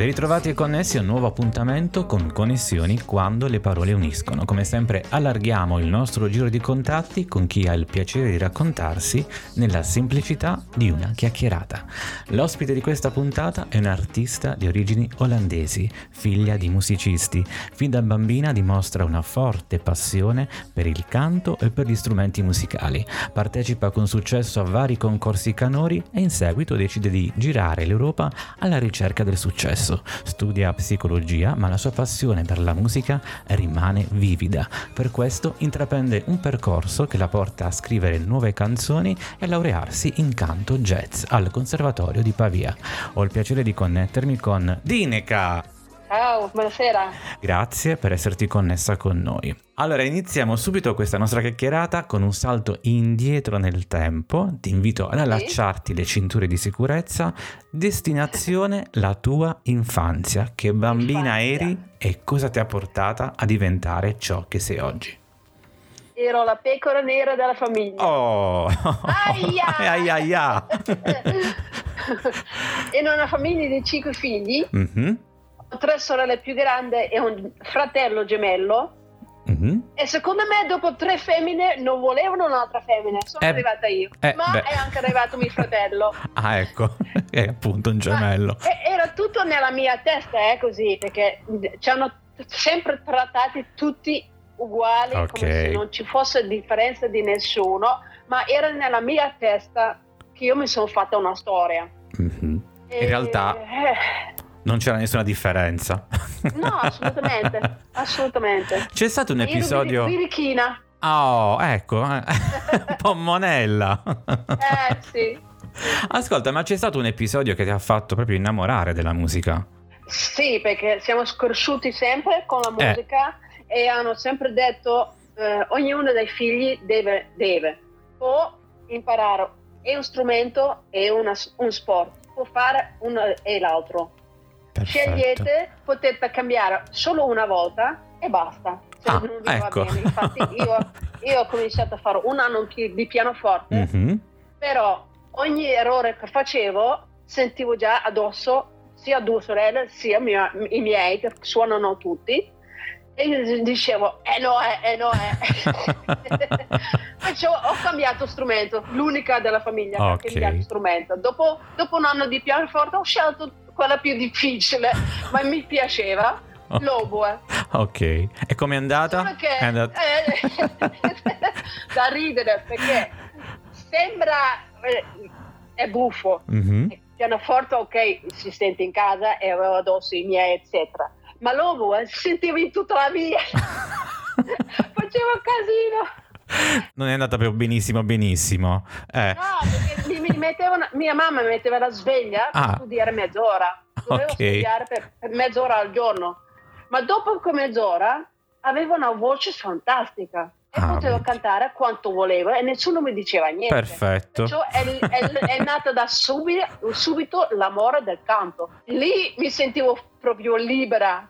Ben ritrovati e connessi a un nuovo appuntamento con Connessioni quando le parole uniscono. Come sempre allarghiamo il nostro giro di contatti con chi ha il piacere di raccontarsi nella semplicità di una chiacchierata. L'ospite di questa puntata è un'artista di origini olandesi, figlia di musicisti. Fin da bambina dimostra una forte passione per il canto e per gli strumenti musicali. Partecipa con successo a vari concorsi canori e in seguito decide di girare l'Europa alla ricerca del successo stesso, studia psicologia, ma la sua passione per la musica rimane vivida. Per questo intraprende un percorso che la porta a scrivere nuove canzoni e a laurearsi in canto jazz al Conservatorio di Pavia. Ho il piacere di connettermi con Dineca. Ciao, buonasera. Grazie per esserti connessa con noi. Allora, iniziamo subito questa nostra chiacchierata con un salto indietro nel tempo. Ti invito ad allacciarti le cinture di sicurezza. Destinazione la tua infanzia. Che bambina infanzia. eri e cosa ti ha portata a diventare ciò che sei oggi? Ero la pecora nera della famiglia. Oh! Aia! aia, aia. In una famiglia di cinque figli. Mm-hmm tre sorelle più grandi e un fratello gemello. Mm-hmm. E secondo me, dopo tre femmine, non volevano un'altra femmina. Sono eh, arrivata io, eh, ma beh. è anche arrivato mio fratello. ah, ecco, è appunto un gemello. Ma era tutto nella mia testa, è eh, così, perché ci hanno sempre trattati tutti uguali, okay. come se non ci fosse differenza di nessuno, ma era nella mia testa che io mi sono fatta una storia. Mm-hmm. In realtà eh, non c'era nessuna differenza. No, assolutamente, assolutamente. C'è stato un episodio... Birichina. Oh, ecco, un po' monella. eh, sì. Ascolta, ma c'è stato un episodio che ti ha fatto proprio innamorare della musica? Sì, perché siamo cresciuti sempre con la musica eh. e hanno sempre detto eh, ognuno dei figli deve, deve o imparare e un strumento e una, un sport, può fare uno e l'altro. Perfetto. Scegliete, potete cambiare solo una volta e basta. Se ah, non vi ecco. va bene. Infatti io, io, ho cominciato a fare un anno di pianoforte, mm-hmm. però ogni errore che facevo sentivo già addosso sia due sorelle sia mia, i miei che suonano tutti e io dicevo eh no eh, eh no eh perciò ho cambiato strumento l'unica della famiglia okay. che ha cambiato strumento dopo, dopo un anno di pianoforte ho scelto quella più difficile, ma mi piaceva. L'oboe. Ok, e com'è andata? Che, è andata... Eh, da ridere perché sembra eh, è buffo. Mm-hmm. Il pianoforte, ok, si sente in casa e avevo addosso i miei, eccetera. Ma l'oboe si sentiva in tutta la via. Faceva casino. Non è andata proprio benissimo, benissimo. Eh. No, mi, mi mettevano, mia mamma mi metteva la sveglia Ah. per studiare mezz'ora. Dovevo Ok. studiare per, per mezz'ora al giorno. Ma dopo mezz'ora avevo una voce fantastica e Ah, potevo cantare quanto volevo e nessuno mi diceva niente. Perfetto. È, è- è nata da subito, subito l'amore del canto. Lì mi sentivo proprio libera.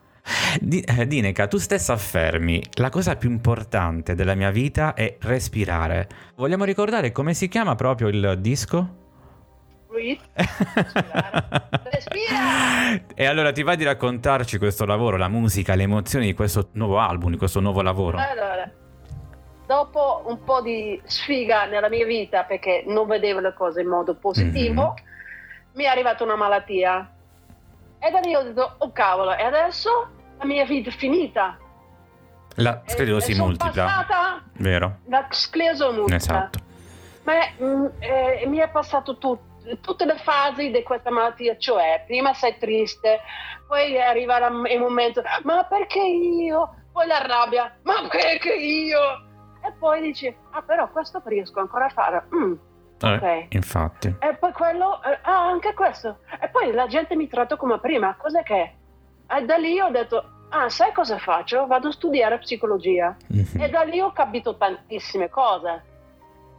Di- eh, Dineca, tu stessa affermi, la cosa più importante della mia vita è respirare. Vogliamo ricordare come si chiama proprio il disco? Respira. E allora ti va di raccontarci questo lavoro, la musica, le emozioni di questo nuovo album, di questo nuovo lavoro? Allora, dopo un po' di sfiga nella mia vita perché non vedevo le cose in modo positivo, mi è arrivata una malattia. E da lì ho detto, oh cavolo, e adesso la mia vita è finita. La sclerosi e sono multipla, passata vero? la sclerosi multipla. Esatto. Ma mm, eh, mi è passato tutto tutte le fasi di questa malattia, cioè prima sei triste, poi arriva il momento, ma perché io? Poi la rabbia, ma perché io? E poi dici, ah però questo riesco ancora a fare. Mm, Eh, ok. infatti. E poi quello, eh, ah anche questo. E poi la gente mi tratta come prima, cos'è che è? E da lì ho detto, ah, sai cosa faccio? Vado a studiare psicologia. Mm-hmm. E da lì ho capito tantissime cose.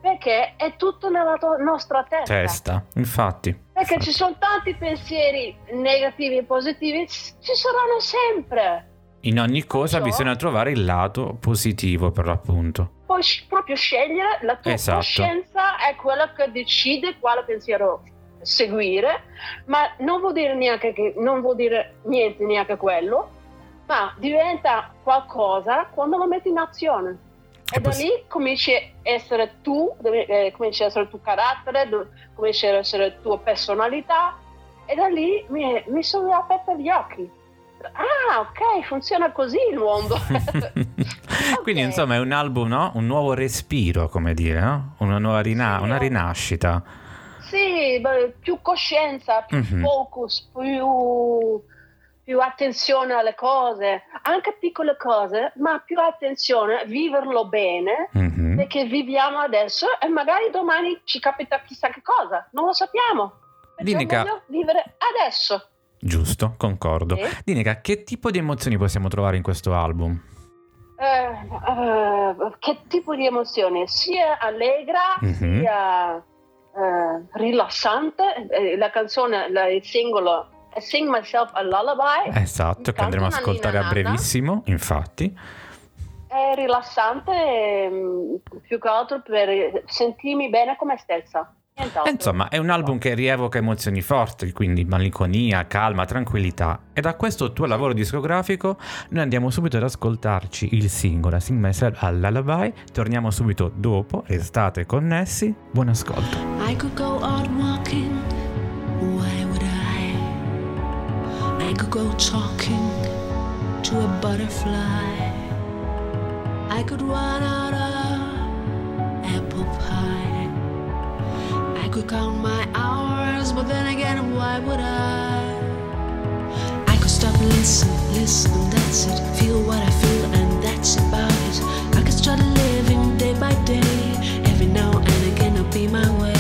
Perché è tutto nella to- nostra testa. Testa, infatti. Perché infatti. ci sono tanti pensieri negativi e positivi, ci saranno sempre. In ogni cosa Perciò, bisogna trovare il lato positivo, per l'appunto. Puoi proprio scegliere, la tua Esatto. coscienza è quella che decide quale pensiero seguire, ma non vuol dire neanche che non vuol dire niente neanche quello, ma diventa qualcosa quando lo metti in azione. E da poss- lì cominci a essere tu, eh, cominci a essere il tuo carattere, do- cominci a essere la tua personalità e da lì mi, mi sono aperti gli occhi. Ah, ok, funziona così il mondo. Quindi Ok. insomma è un album, no? Un nuovo respiro, come dire, no? Una nuova rina- Sì, una eh. rinascita. Sì, più coscienza, più Mhm. focus, più, più attenzione alle cose, anche piccole cose, ma più attenzione, viverlo bene, Mhm. perché viviamo adesso e magari domani ci capita chissà che cosa, non lo sappiamo. Dinica- voglio vivere adesso. Giusto, concordo. Sì. Dinica, che tipo di emozioni possiamo trovare in questo album? Eh, eh, che tipo di emozione? Sia allegra, Mhm. sia eh, rilassante. Eh, la canzone, la- il singolo Sing Myself a Lullaby. Esatto, che andremo a una ascoltare a brevissimo, infatti. È rilassante ehm, più che altro per sentirmi bene come stessa. Nient'altro. E insomma, è un album che rievoca emozioni forti, quindi malinconia, calma, tranquillità. E da questo tuo lavoro discografico noi andiamo subito ad ascoltarci il singolo Sing Myself al Lullaby. Torniamo subito dopo, restate connessi. Buon ascolto. I could go out walking, why would I? I could go talking to a butterfly. Count my hours, but then again, why would I? I could stop listen, listen, that's it. Feel what I feel, and that's about it. I could start living day by day. Every now and again, I'll be my way.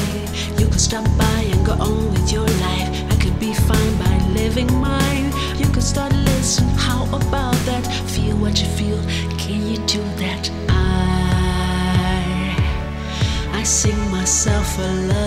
You could stop by and go on with your life. I could be fine by living mine. You could start listen, how about that? Feel what you feel, can you do that? I I sing myself a lullaby,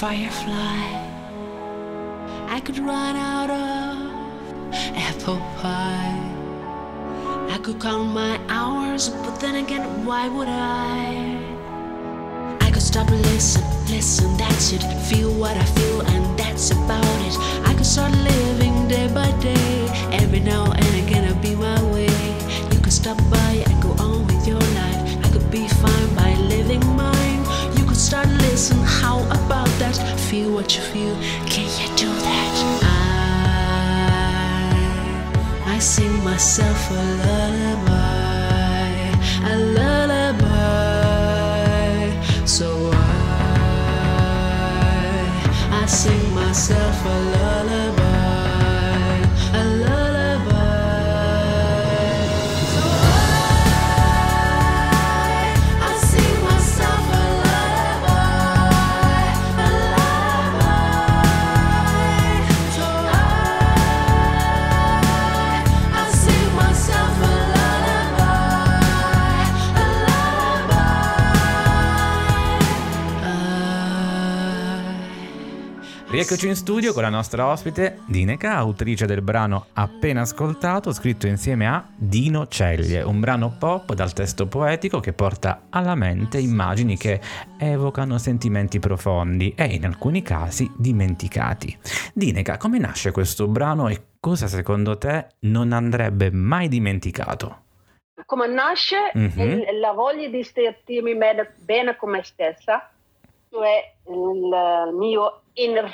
firefly. I could run out of apple pie. I could count my hours, but then again, why would I? I could stop and listen, listen, that's it. Feel what I feel, and that's about it. I could start living day by day. Every now what you feel, can you do that? I, I sing myself a lullaby, a lullaby. So I, I sing myself a lullaby, Rieccoci in studio con la nostra ospite Dineka, autrice del brano appena ascoltato, scritto insieme a Dino Ceglie, un brano pop dal testo poetico che porta alla mente immagini che evocano sentimenti profondi e in alcuni casi dimenticati. Dineka, come nasce questo brano e cosa secondo te non andrebbe mai dimenticato? come nasce Mhm. il- la voglia di sentirmi bene, bene con me stessa, cioè il mio inner,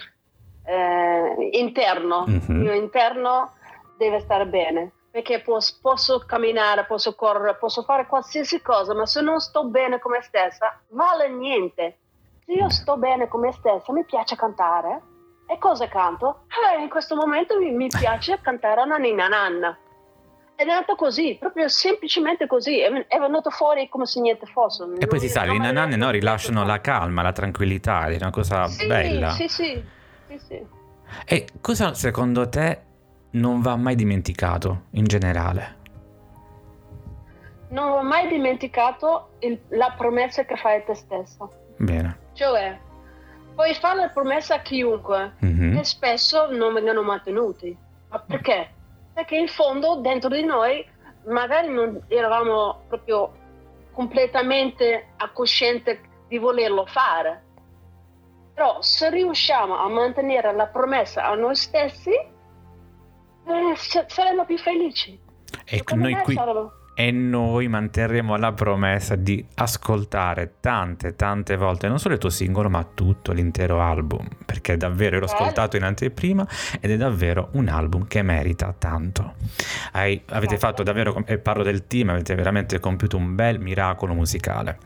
eh, interno, il mio interno deve stare bene. Perché pos- posso camminare, posso correre, posso fare qualsiasi cosa, ma se non sto bene con me stessa, vale niente. Se io sto bene con me stessa, mi piace cantare. E cosa canto? Eh, in questo momento mi, mi piace cantare una ninna nanna. È nato così, proprio semplicemente così. È, è venuto fuori come se niente fosse. E poi si sa, le nanane no, rilasciano la calma, la tranquillità, è una cosa sì, bella. Sì, sì, sì, sì. E cosa secondo te non va mai dimenticato in generale? Non ho mai dimenticato il- la promessa che fai a te stessa. Bene. Cioè, puoi fare la promessa a chiunque Mhm. e spesso non vengono mantenuti. Ma perché? Perché in fondo dentro di noi magari non eravamo proprio completamente a cosciente di volerlo fare. Però se riusciamo a mantenere la promessa a noi stessi, eh, sa- saremo più felici. E Secondo noi qui saremo- e noi manterremo la promessa di ascoltare tante tante volte non solo il tuo singolo ma tutto l'intero album. Perché davvero l'ho ascoltato in anteprima ed è davvero un album che merita tanto. Hai- avete fatto davvero e parlo del team avete veramente compiuto un bel miracolo musicale.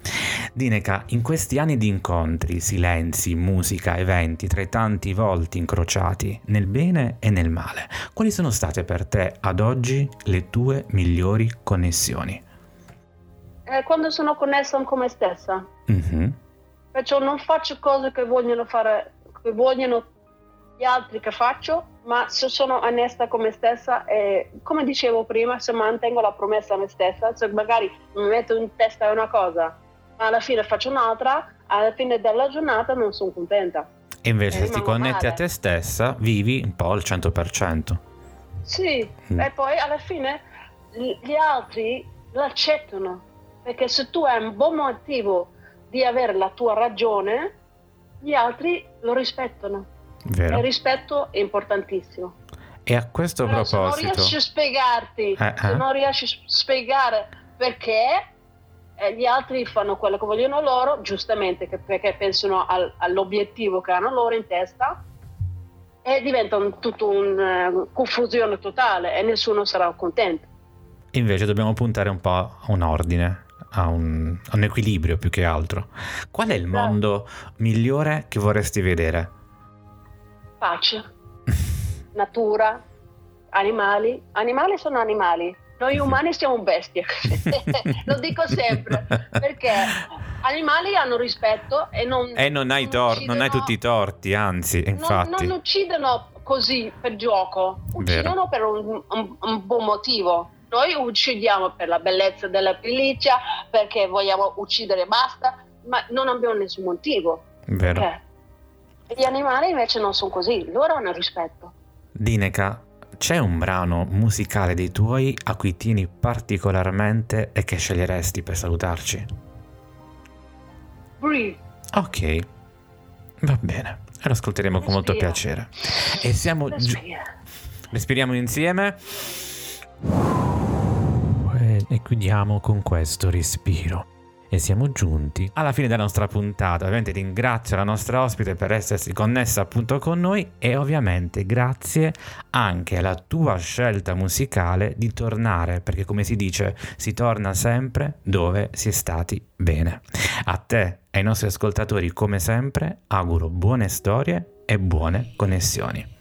Dineka in questi anni di incontri silenzi musica eventi tra i tanti volti incrociati nel bene e nel male quali sono state per te ad oggi le tue migliori connessioni? Eh, quando sono connessa con me stessa. Mhm, Perciò non faccio cose che vogliono fare, che vogliono gli altri che faccio, ma se sono onesta con me stessa e come dicevo prima, se mantengo la promessa a me stessa, se magari mi metto in testa una cosa, ma alla fine faccio un'altra, alla fine della giornata non sono contenta. E invece E se ti connetti a male. te stessa, vivi un po' al 100%. Sì, Mm. e poi alla fine gli altri l'accettano, perché se tu hai un buon motivo di avere la tua ragione, gli altri lo rispettano. Il Vero? rispetto è importantissimo. E a questo Però se non proposito, riesci a spiegarti, Eh, se eh. non riesci a spiegare perché eh, gli altri fanno quello che vogliono loro, giustamente perché pensano al- all'obiettivo che hanno loro in testa, e diventa un, tutto una confusione totale e nessuno sarà contento. Invece dobbiamo puntare un po' a un ordine, a un, a un equilibrio più che altro. Qual è il mondo migliore che vorresti vedere? Pace, natura, animali. Animali sono animali. Noi umani siamo bestie. Lo dico sempre. Perché animali hanno rispetto e non... E non hai, tor- non hai uccidono- tutti i torti, anzi, non- infatti. Non, uccidono così per gioco, uccidono per un, un- un buon motivo. Noi uccidiamo per la bellezza della pelliccia, perché vogliamo uccidere e basta, ma non abbiamo nessun motivo. Vero. Perché? Gli animali invece non sono così, loro hanno rispetto. Dineka, c'è un brano musicale dei tuoi a cui tieni particolarmente e che sceglieresti per salutarci? Breathe. Ok, va bene. Lo ascolteremo con molto Respira. piacere. E siamo giù. Respira. Respiriamo insieme. E, chiudiamo con questo respiro. E siamo giunti alla fine della nostra puntata. Ovviamente ringrazio la nostra ospite per essersi connessa appunto con noi e ovviamente grazie anche alla tua scelta musicale di tornare, perché come si dice, si torna sempre dove si è stati bene. A te e ai nostri ascoltatori come sempre auguro buone storie e buone connessioni.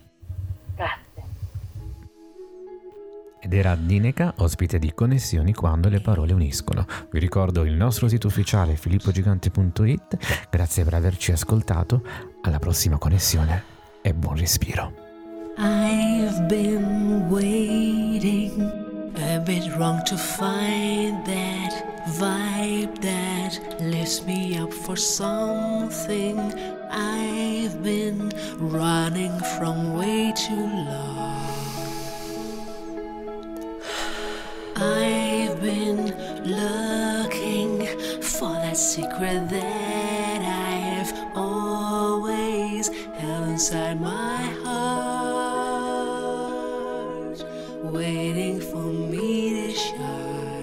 Ed era Dineka, ospite di Connessioni quando le parole uniscono. Vi ricordo il nostro sito ufficiale filippogigante.it. Grazie per averci ascoltato. Alla prossima connessione e buon respiro. I've been waiting a bit wrong to find that vibe that lifts me up for something. I've been running from way too long. Secret that I've always held inside my heart, waiting for me to shine.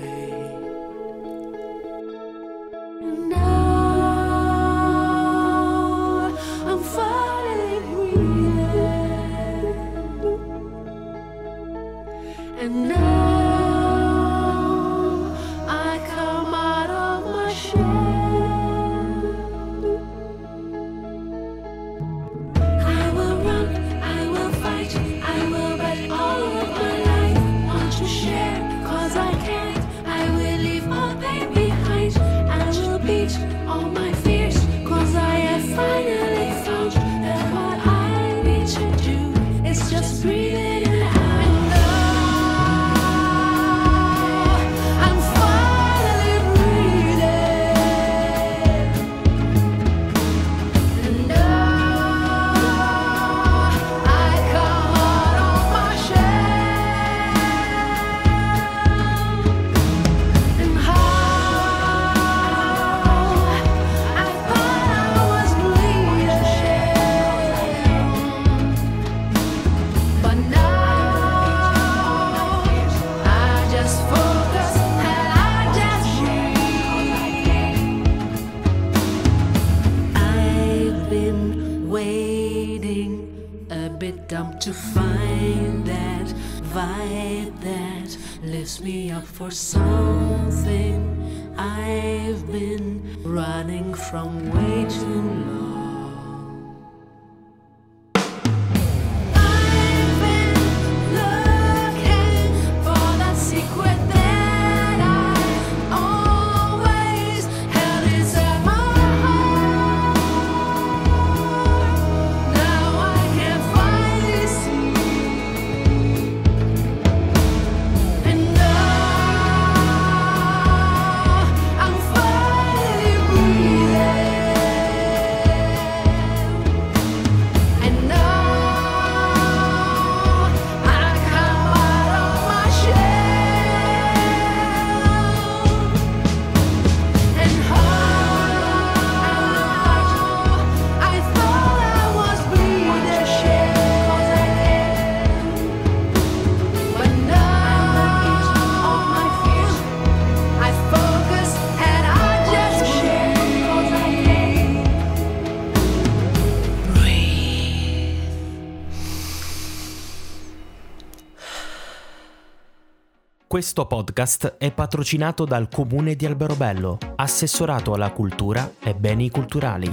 Questo podcast è patrocinato dal Comune di Alberobello, assessorato alla cultura e beni culturali.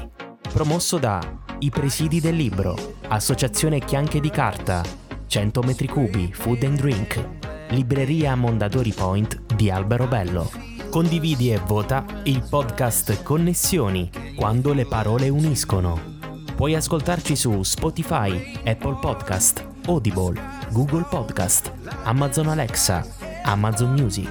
Promosso da I Presidi del Libro, Associazione Chianche di Carta, 100 metri cubi, Food and Drink, Libreria Mondadori Point di Alberobello. Condividi e vota il podcast Connessioni, quando le parole uniscono. Puoi ascoltarci su Spotify, Apple Podcast, Audible, Google Podcast, Amazon Alexa, Amazon Music,